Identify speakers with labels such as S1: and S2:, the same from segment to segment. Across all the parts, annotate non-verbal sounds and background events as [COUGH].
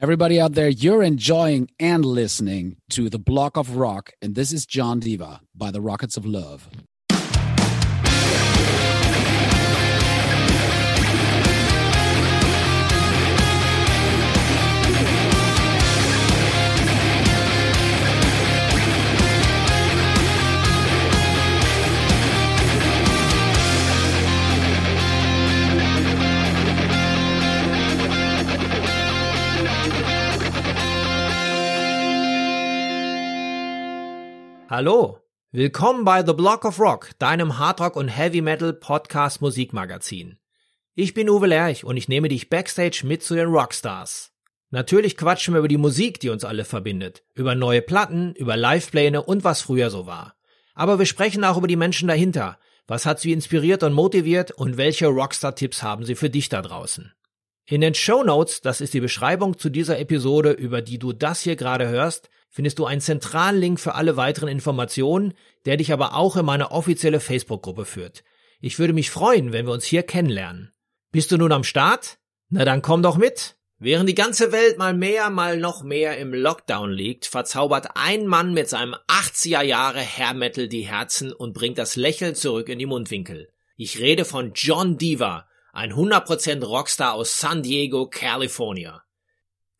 S1: Everybody out there, you're enjoying and listening to The Blog of Rock, and this is John Diva by the Rockets of Love.
S2: Hallo, willkommen bei The Block of Rock, deinem Hardrock und Heavy Metal Podcast Musikmagazin. Ich bin Uwe Lerch und ich nehme dich backstage mit zu den Rockstars. Natürlich quatschen wir über die Musik, die uns alle verbindet, über neue Platten, über Livepläne und was früher so war. Aber wir sprechen auch über die Menschen dahinter. Was hat sie inspiriert und motiviert und welche Rockstar-Tipps haben sie für dich da draußen? In den Show Notes, das ist die Beschreibung zu dieser Episode, über die du das hier gerade hörst, findest du einen zentralen Link für alle weiteren Informationen, der dich aber auch in meine offizielle Facebook-Gruppe führt. Ich würde mich freuen, wenn wir uns hier kennenlernen. Bist du nun am Start? Na dann komm doch mit! Während die ganze Welt mal mehr, mal noch mehr im Lockdown liegt, verzaubert ein Mann mit seinem 80er Jahre Hair Metal die Herzen und bringt das Lächeln zurück in die Mundwinkel. Ich rede von John Diva, ein 100% Rockstar aus San Diego, California.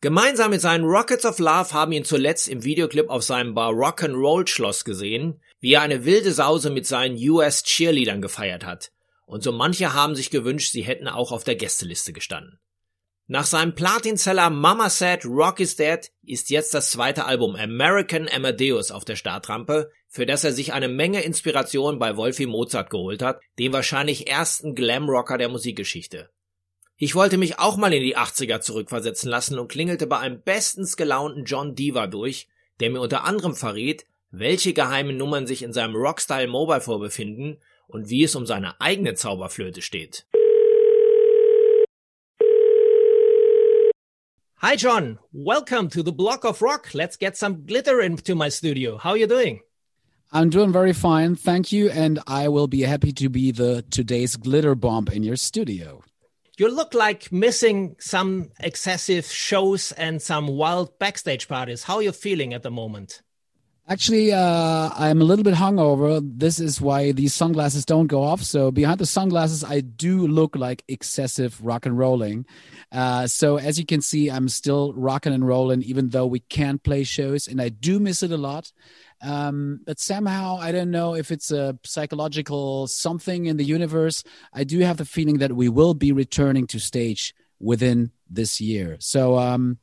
S2: Gemeinsam mit seinen Rockets of Love haben ihn zuletzt im Videoclip auf seinem Bar Rock'n'Roll Schloss gesehen, wie er eine wilde Sause mit seinen US Cheerleadern gefeiert hat. Und so manche haben sich gewünscht, sie hätten auch auf der Gästeliste gestanden. Nach seinem Platinseller Mama Said Rock is Dead ist jetzt das zweite Album American Amadeus auf der Startrampe, für das er sich eine Menge Inspiration bei Wolfie Mozart geholt hat, dem wahrscheinlich ersten Glamrocker der Musikgeschichte. Ich wollte mich auch mal in die 80er zurückversetzen lassen und klingelte bei einem bestens gelaunten John Diva durch, der mir unter anderem verriet, welche geheimen Nummern sich in seinem Rockstyle Mobile vorbefinden und wie es um seine eigene Zauberflöte steht. Hi John, welcome to the Block of Rock. Let's get some glitter into my studio. How are you doing?
S1: I'm doing very fine, thank you, and I will be happy to be the today's glitter bomb in your studio
S2: you look like missing some excessive shows and some wild backstage parties. How are you feeling at the moment?
S1: Actually, uh, I'm a little bit hungover. This is why these sunglasses don't go off. So behind the sunglasses, I do look like excessive rock and rolling. Uh, so as you can see, I'm still rocking and rolling, even though we can't play shows, and I do miss it a lot. Um, but somehow, I don't know if it's a psychological something in the universe. I do have the feeling that we will be returning to stage within this year. So, um,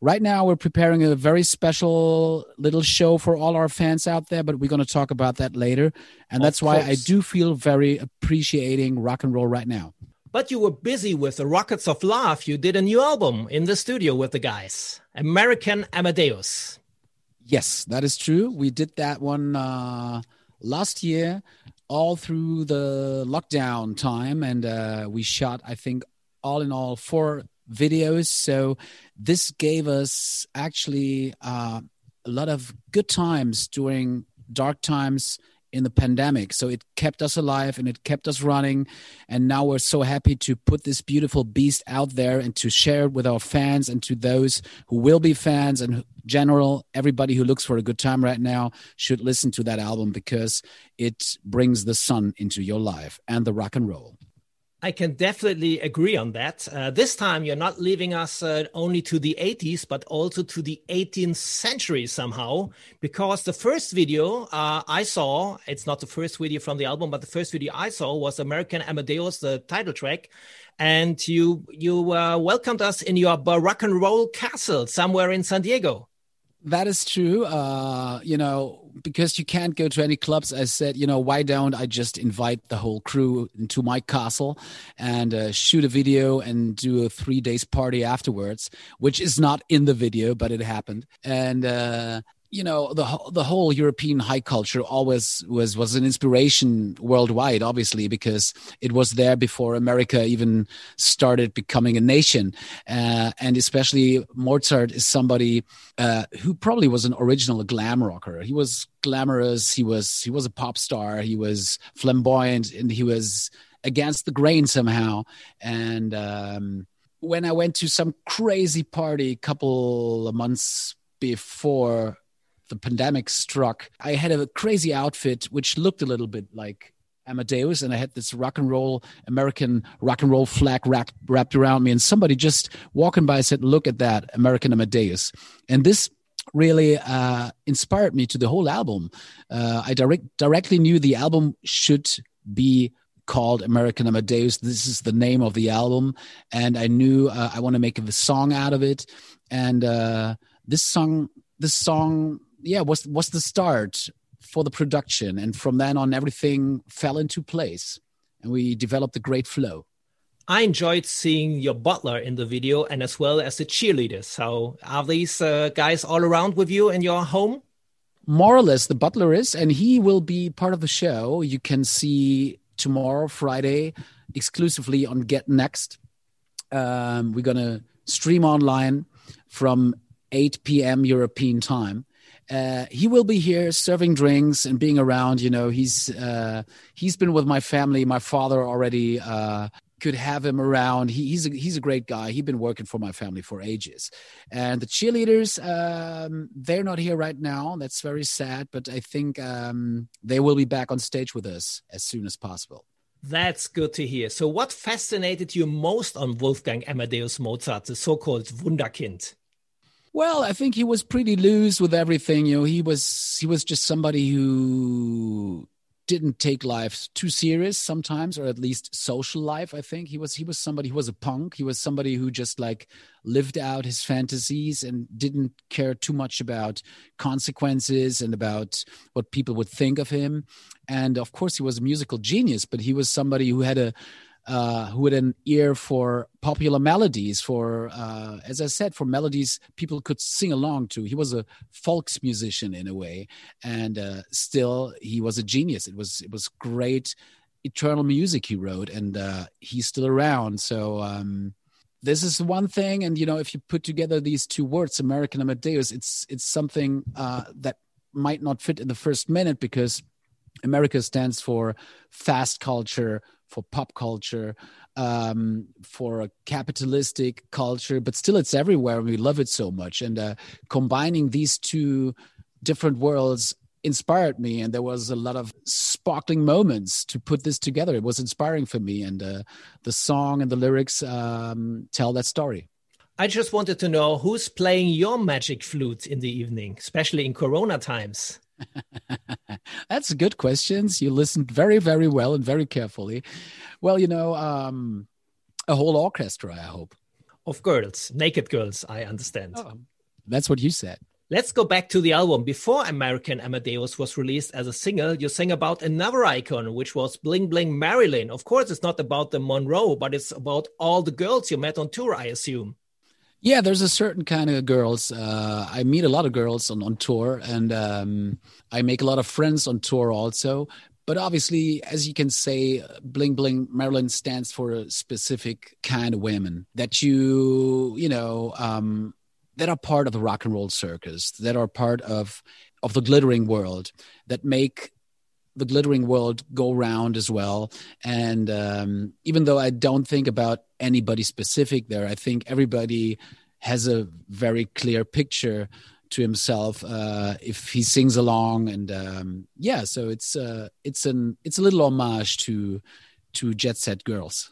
S1: right now, we're preparing a very special little show for all our fans out there, but we're going to talk about that later. And that's why I do feel very appreciating rock and roll right now.
S2: But you were busy with the Rockets of Love. You did a new album in the studio with the guys, American Amadeus.
S1: Yes, that is true. We did that one uh, last year, all through the lockdown time, and uh, we shot, I think, all in all, four videos. So this gave us actually uh, a lot of good times during dark times in the pandemic. So it kept us alive and it kept us running. And now we're so happy to put this beautiful beast out there and to share it with our fans and to those who will be fans and general everybody who looks for a good time right now should listen to that album because it brings the sun into your life and the rock and roll.
S2: I can definitely agree on that. Uh, this time, you're not leaving us uh, only to the 80s, but also to the 18th century somehow. Because the first video uh, I saw, it's not the first video from the album, but the first video I saw was American Amadeus, the title track. And you you uh, welcomed us in your rock and roll castle somewhere in San Diego.
S1: That is true. Uh, you know, because you can't go to any clubs, I said, you know, why don't I just invite the whole crew into my castle and uh, shoot a video and do a three days party afterwards, which is not in the video, but it happened. And uh, you know the the whole European high culture always was was an inspiration worldwide, obviously because it was there before America even started becoming a nation, uh, and especially Mozart is somebody uh, who probably was an original glam rocker. He was glamorous. He was he was a pop star. He was flamboyant, and he was against the grain somehow, and. Um, when I went to some crazy party a couple of months before the pandemic struck, I had a crazy outfit which looked a little bit like Amadeus, and I had this rock and roll American rock and roll flag wrapped, wrapped around me. And somebody just walking by said, "Look at that American Amadeus," and this really uh, inspired me to the whole album. Uh, I direct, directly knew the album should be called American Amadeus. This is the name of the album, and I knew uh, I want to make a song out of it. And uh, this song, this song, yeah, was was the start for the production, and from then on, everything fell into place, and we developed a great flow.
S2: I enjoyed seeing your butler in the video and as well as the cheerleaders. So, are these uh, guys all around with you in your home?
S1: More or less, the butler is, and he will be part of the show. You can see tomorrow, Friday, exclusively on Get Next. Um, we're going to stream online from 8 p.m. European time. Uh, he will be here serving drinks and being around. You know, he's uh, he's been with my family. My father already uh, could have him around. He, he's a, he's a great guy. He's been working for my family for ages. And the cheerleaders, um, they're not here right now. That's very sad. But I think um, they will be back on stage with us as soon as possible.
S2: That's good to hear. So, what fascinated you most on Wolfgang Amadeus Mozart, the so-called Wunderkind?
S1: Well, I think he was pretty loose with everything. You know, he was he was just somebody who didn't take life too serious sometimes or at least social life i think. He was he was somebody who was a punk. He was somebody who just like lived out his fantasies and didn't care too much about consequences and about what people would think of him. And of course he was a musical genius but he was somebody who had a uh, who had an ear for popular melodies, for, uh, as I said, for melodies people could sing along to. He was a folks musician in a way, and uh, still he was a genius. It was it was great, eternal music he wrote, and uh, he's still around. So. Um, this is one thing, and you know, if you put together these two words, American Amadeus, it's it's something uh, that might not fit in the first minute because America stands for fast culture, for pop culture, um, for a capitalistic culture, but still it's everywhere and we love it so much. And uh, combining these two different worlds inspired me and there was a lot of sparkling moments to put this together. It was inspiring for me and uh, the song and the lyrics um, tell that story.
S2: I just wanted to know who's playing your magic flute in the evening especially in corona times [LAUGHS]
S1: That's good questions. You listened very, very well and very carefully. Well, you know, um, a whole orchestra, I hope.
S2: Of girls, naked girls, I understand.
S1: Oh, that's what you said.
S2: Let's go back to the album. Before American Amadeus was released as a single, you sang about another icon, which was Bling Bling Marilyn. Of course, it's not about the Monroe, but it's about all the girls you met on tour, I assume.
S1: Yeah, there's a certain kind of girls. Uh, I meet a lot of girls on, on tour, and um, I make a lot of friends on tour also. But obviously, as you can say, Bling Bling Marilyn stands for a specific kind of women that you, you know, um, that are part of the rock and roll circus, that are part of of the glittering world, that make the glittering world go round as well. And um, even though I don't think about anybody specific there, I think everybody has a very clear picture to himself uh, if he sings along. And um, yeah, so it's uh, it's an it's a little homage to to Jet Set Girls.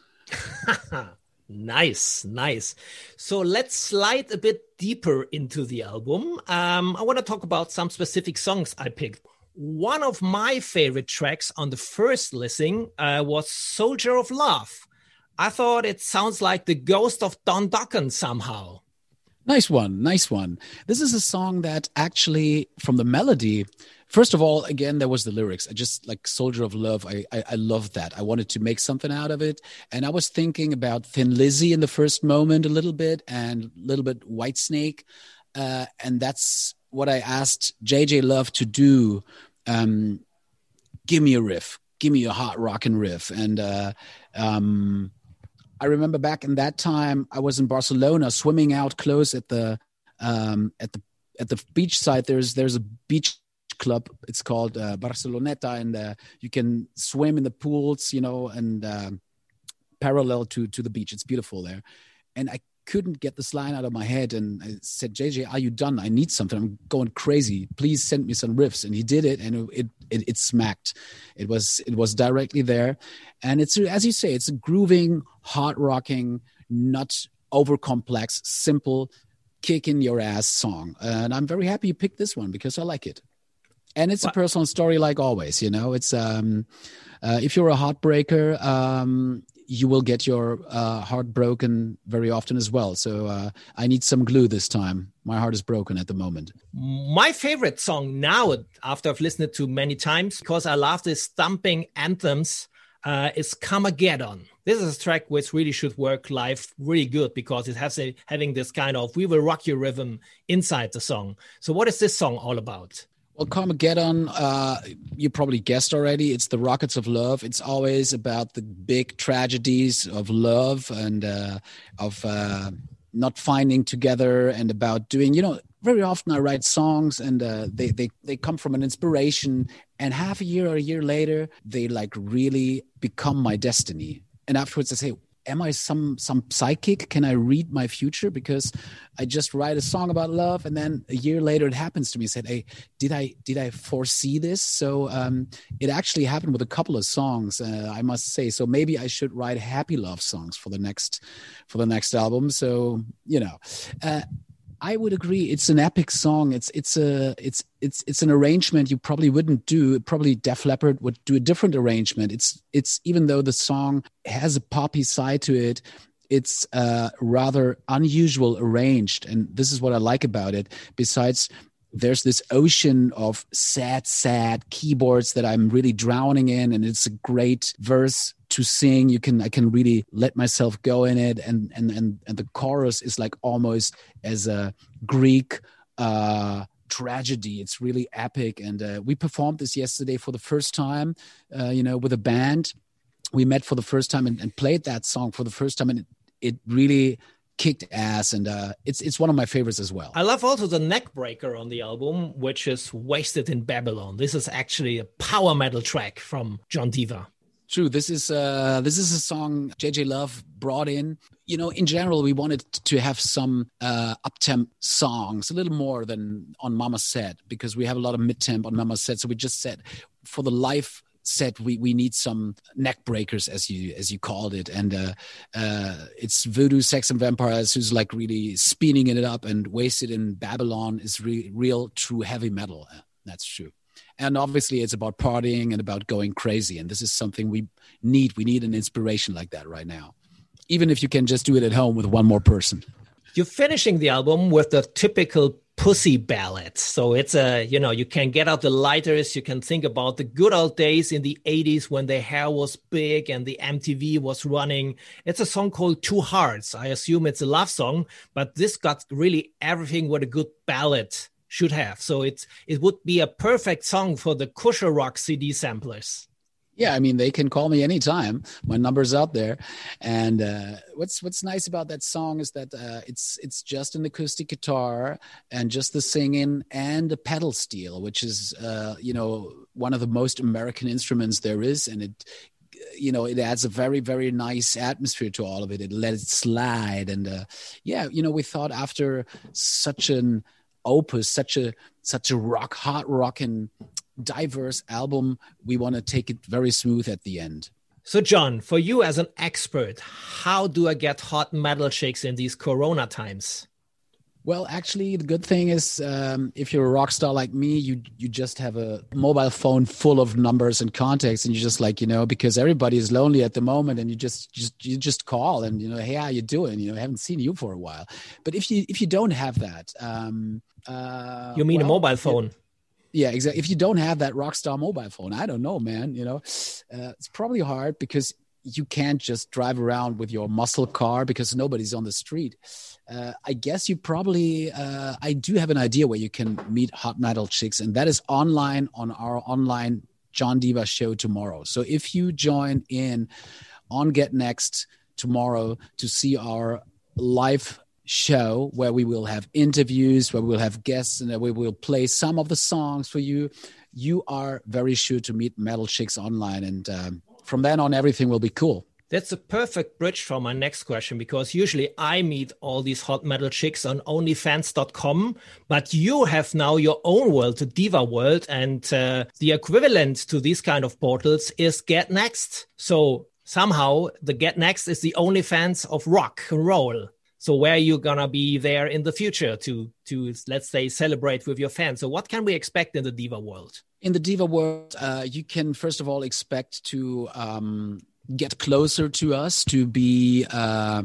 S1: [LAUGHS]
S2: Nice, nice. So let's slide a bit deeper into the album. Um, I want to talk about some specific songs I picked. One of my favorite tracks on the first listening uh, was Soldier of Love. I thought it sounds like the ghost of Don Dokken somehow.
S1: Nice one, nice one. This is a song that actually, from the melody, first of all, again, there was the lyrics. I just like Soldier of Love. I, I, I love that. I wanted to make something out of it, and I was thinking about Thin Lizzy in the first moment a little bit, and a little bit Whitesnake, uh, and that's what I asked JJ Love to do. Um, give me a riff, give me a hot rockin' riff. And uh, um, I remember back in that time, I was in Barcelona swimming out close at the um, at the at the beach side. There's there's a beach club. It's called uh, Barceloneta, and uh, you can swim in the pools, you know, and uh, parallel to to the beach. It's beautiful there. and I couldn't get this line out of my head. And I said, JJ, are you done? I need something. I'm going crazy. Please send me some riffs. And he did it, and it it, it smacked. It was it was directly there, and it's as you say, it's a grooving, hard rocking, not over complex, simple, kick in your ass song. And I'm very happy you picked this one because I like it. And it's what? a personal story, like always. You know, it's um, uh, if you're a heartbreaker, um, you will get your uh, heart broken very often as well. So uh, I need some glue this time. My heart is broken at the moment.
S2: My favorite song now, after I've listened to many times, because I love these thumping anthems, uh, is Carmageddon. This is a track which really should work live really good because it has a, having this kind of "We will rock your rhythm inside the song. So, what is this song all about?
S1: Well, Carmageddon, uh, you probably guessed already. It's the Rockets of Love. It's always about the big tragedies of love and uh, of uh, not finding together and about doing, you know, very often I write songs and uh, they, they, they come from an inspiration. And half a year or a year later, they like really become my destiny. And afterwards, I say, am I some some psychic? Can I read my future? Because I just write a song about love, and then a year later it happens to me. I said, "Hey, did I did I foresee this?" So um, it actually happened with a couple of songs, uh, I must say. So maybe I should write happy love songs for the next for the next album. So you know, uh, I would agree. It's an epic song. It's it's a it's it's it's an arrangement you probably wouldn't do. Probably Def Leppard would do a different arrangement. It's it's even though the song has a poppy side to it, it's uh, rather unusual arranged, and this is what I like about it. Besides there's this ocean of sad, sad keyboards that I'm really drowning in, and it's a great verse to sing you can i can really let myself go in it and and and, and the chorus is like almost as a greek uh tragedy it's really epic and uh, we performed this yesterday for the first time uh, you know with a band we met for the first time and, and played that song for the first time and it, it really kicked ass and uh, it's it's one of my favorites as well.
S2: I love also the neck breaker on the album, which is Wasted in Babylon. This is actually a power metal track from John Diva.
S1: True. This is uh, this is a song JJ Love brought in. You know, in general, we wanted to have some uh, songs, a little more than on Mama Said, because we have a lot of mid temp on Mama Said. So we just said for the live set we we need some neck breakers as you as you called it and uh, uh, it's voodoo sex and vampires who's like really speeding it up and wasted in babylon is re- real true heavy metal that's true and obviously it's about partying and about going crazy. And this is something we need. We need an inspiration like that right now even if you can just do it at home with one more person.
S2: You're finishing the album with the typical pussy ballad. So it's a you know you can get out the lighters. You can think about the good old days in the 80s when the hair was big and the mtv was running. It's a song called two hearts. I assume it's a love song but this got really everything what a good ballad should have. So it's it would be a perfect song for the Kuschelrock CD samplers.
S1: Yeah, I mean they can call me anytime. My number's out there, and uh, what's what's nice about that song is that uh, it's it's just an acoustic guitar and just the singing and the pedal steel, which is uh, you know one of the most American instruments there is, and it you know it adds a very very nice atmosphere to all of it. It lets it slide, and uh, yeah, you know we thought after such an opus, such a such a rock, hard rock and diverse album, we want to take it very smooth at the end.
S2: So, John, for you as an expert, how do I get hot metal shakes in these Corona times?
S1: Well, actually, the good thing is, um, if you're a rock star like me, you you just have a mobile phone full of numbers and contacts, and you just like you know because everybody is lonely at the moment, and you just just you just call and you know, hey, how you doing? You know, I haven't seen you for a while. But if you if you don't have that, um,
S2: uh, you mean well, a mobile phone?
S1: yeah, exactly. If you don't have that Rockstar mobile phone, I don't know, man. You know, uh, it's probably hard because you can't just drive around with your muscle car because nobody's on the street. Uh, I guess you probably, uh, I do have an idea where you can meet hot metal chicks, and that is online on our online John Diva show tomorrow. So if you join in on Get Next tomorrow to see our live show where we will have interviews, where we'll have guests, and we will play some of the songs for you. You are very sure to meet metal chicks online, and um, from then on, everything will be cool.
S2: That's a perfect bridge for my next question because usually I meet all these hot metal chicks on OnlyFans.com, but you have now your own world, the Diva World, and uh, the equivalent to these kind of portals is Get Next. So somehow the Get Next is the OnlyFans of rock and roll. So where you're you gonna be there in the future to to let's say celebrate with your fans? So what can we expect in the Diva World?
S1: In the Diva World, uh, you can first of all expect to. Um, get closer to us, to be uh,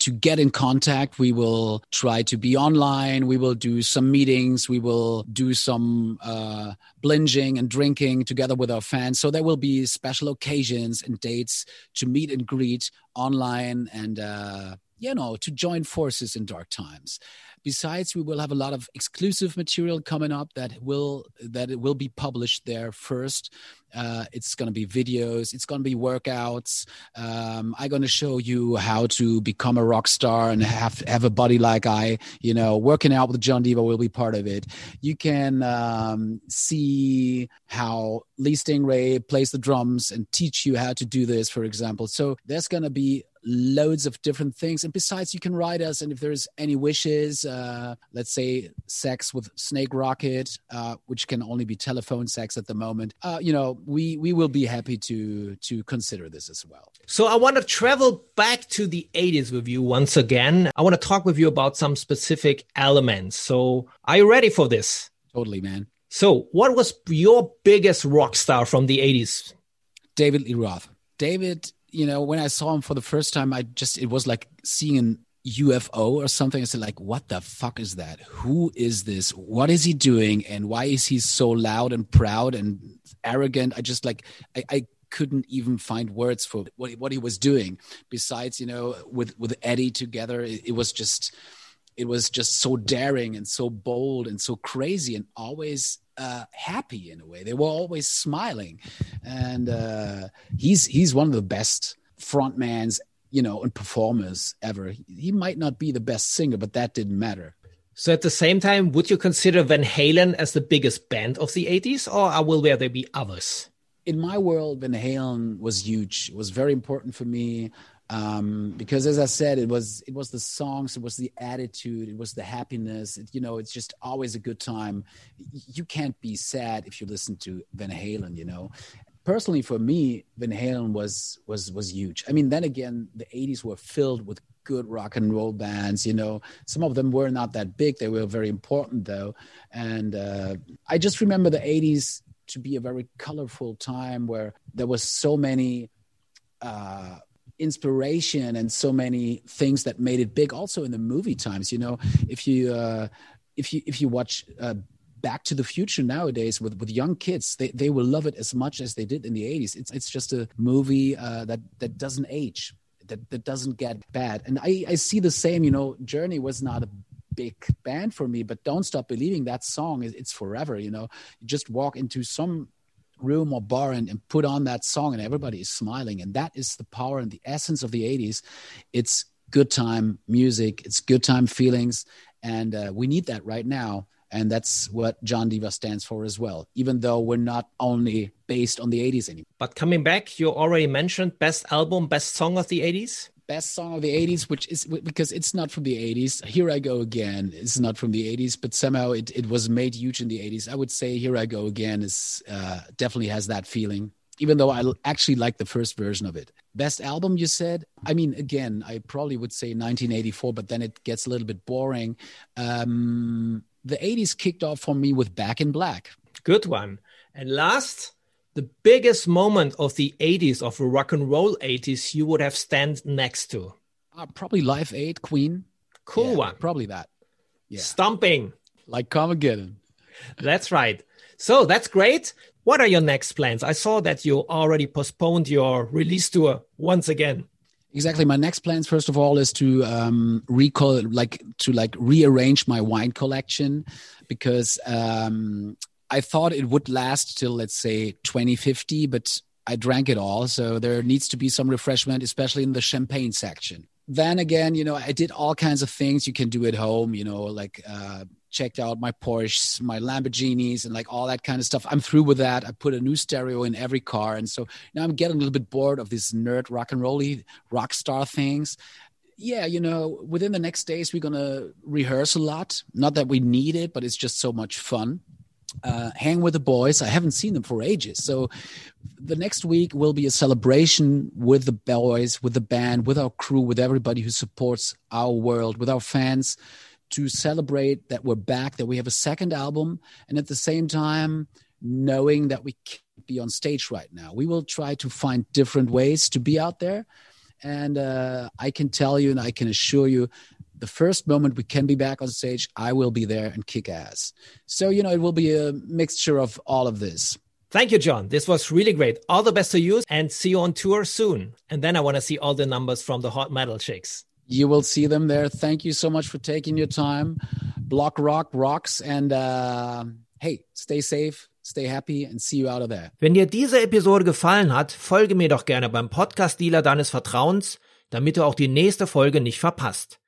S1: to get in contact. We will try to be online. We will do some meetings. We will do some uh, blinging and drinking together with our fans. So there will be special occasions and dates to meet and greet online and. Uh, you know, to join forces in dark times. Besides, we will have a lot of exclusive material coming up that will that it will be published there first. Uh, it's going to be videos. It's going to be workouts. Um, I'm going to show you how to become a rock star and have have a body like I. You know, working out with John Diva will be part of it. You can um, see how Lee Stingray plays the drums and teach you how to do this, for example. So there's going to be loads of different things. And besides, you can write us, and if there's any wishes, uh, let's say sex with Snake Rocket, uh, which can only be telephone sex at the moment, uh, you know, we we will be happy to to consider this as well.
S2: So I want to travel back to the 80s with you once again. I want to talk with you about some specific elements. So are you ready for this?
S1: Totally, man.
S2: So, what was your biggest rock star from the 80s?
S1: David Lee Roth. David you know, when I saw him for the first time, I just it was like seeing an UFO or something. I said, like, what the fuck is that? Who is this? What is he doing? And why is he so loud and proud and arrogant? I just like I, I couldn't even find words for what what he was doing. Besides, you know, with with Eddie together, it, it was just it was just so daring and so bold and so crazy and always uh, happy in a way. They were always smiling, and uh, he's he's one of the best frontmans, you know, and performers ever. He might not be the best singer, but that didn't matter.
S2: So at the same time, would you consider Van Halen as the biggest band of the 80s, or will there be others?
S1: In my world, Van Halen was huge. It was very important for me um, because as I said, it was it was the songs, it was the attitude, it was the happiness. It, you know, it's just always a good time. You can't be sad if you listen to Van Halen. You know, personally for me, Van Halen was was was huge. I mean, then again, the '80s were filled with good rock and roll bands. You know, some of them were not that big; they were very important though. And uh, I just remember the '80s to be a very colorful time where there was so many. Uh, inspiration and so many things that made it big also in the movie times you know if you uh if you if you watch uh Back to the Future nowadays with, with young kids, they, they will love it as much as they did in the 80s. It's, it's just a movie uh, that, that doesn't age, that, that doesn't get bad. And I, I see the same, you know, Journey was not a big band for me, but Don't Stop Believing, that song, is it's forever, you know. You just walk into some room or bar and, and put on that song and everybody is smiling. And that is the power and the essence of the 80s it's good time music. It's good time feelings. And uh, we need that right now. And that's what john diva stands for as well even though we're not only based on the 80s anymore.
S2: But coming back you already mentioned best album best song of the 80s
S1: best song of the 80s which is because it's not from the 80s here i go again it's not from the 80s but somehow it, it was made huge in the 80s i would say here i go again is uh, definitely has that feeling even though i actually like the first version of it. Best album you said? I mean again i probably would say 1984 but then it gets a little bit boring. Um, the 80s kicked off for me with back in black.
S2: Good one. And last the biggest moment of the 80s of the rock and roll 80s you would have stand next to.
S1: Uh, probably live aid queen.
S2: Cool
S1: yeah,
S2: one.
S1: probably that.
S2: Yeah. Stomping.
S1: Like Carmageddon.
S2: that's right. So that's great. What are your next plans? I saw that you already postponed your release tour once again.
S1: Exactly. My next plans first of all is to um recall like to like rearrange my wine collection because um I thought it would last till let's say 2050, but I drank it all. So there needs to be some refreshment, especially in the champagne section. Then again, you know, I did all kinds of things you can do at home, you know, like uh, checked out my Porsches, my Lamborghinis, and like all that kind of stuff. I'm through with that. I put a new stereo in every car, and so now I'm getting a little bit bored of these nerd rock and rolly rock star things. Yeah, you know, within the next days we're gonna rehearse a lot. Not that we need it, but it's just so much fun. Uh, hang with the boys. I haven't seen them for ages, so the next week will be a celebration with the boys, with the band, with our crew, with everybody who supports our world, with our fans to celebrate that we're back, that we have a second album, and at the same time, knowing that we can't be on stage right now. We will try to find different ways to be out there. And uh, I can tell you and I can assure you, the first moment we can be back on stage, I will be there and kick ass. So, you know, it will be a mixture of all of this.
S2: Thank you, John. This was really great. All the best to you and see you on tour soon. And then I want to see all the numbers from the hot metal chicks.
S1: You will see them there. Thank you so much for taking your time. Blog Rock rocks. And uh, hey, stay safe, stay happy, and see you out of there.
S2: Wenn dir diese Episode gefallen hat, folge mir doch gerne beim Podcast-Dealer deines Vertrauens, damit du auch die nächste Folge nicht verpasst.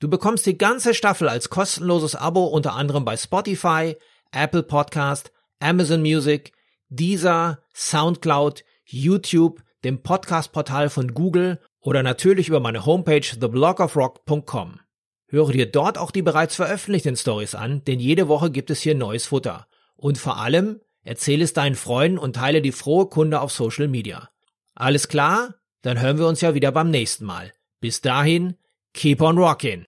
S2: Du bekommst die ganze Staffel als kostenloses Abo unter anderem bei Spotify, Apple Podcast, Amazon Music, Deezer, Soundcloud, YouTube, dem Podcast-Portal von Google oder natürlich über meine Homepage theblogofrock.com. Höre dir dort auch die bereits veröffentlichten Stories an, denn jede Woche gibt es hier neues Futter. Und vor allem, erzähle es deinen Freunden und teile die frohe Kunde auf Social Media. Alles klar? Dann hören wir uns ja wieder beim nächsten Mal. Bis dahin, keep on rocking!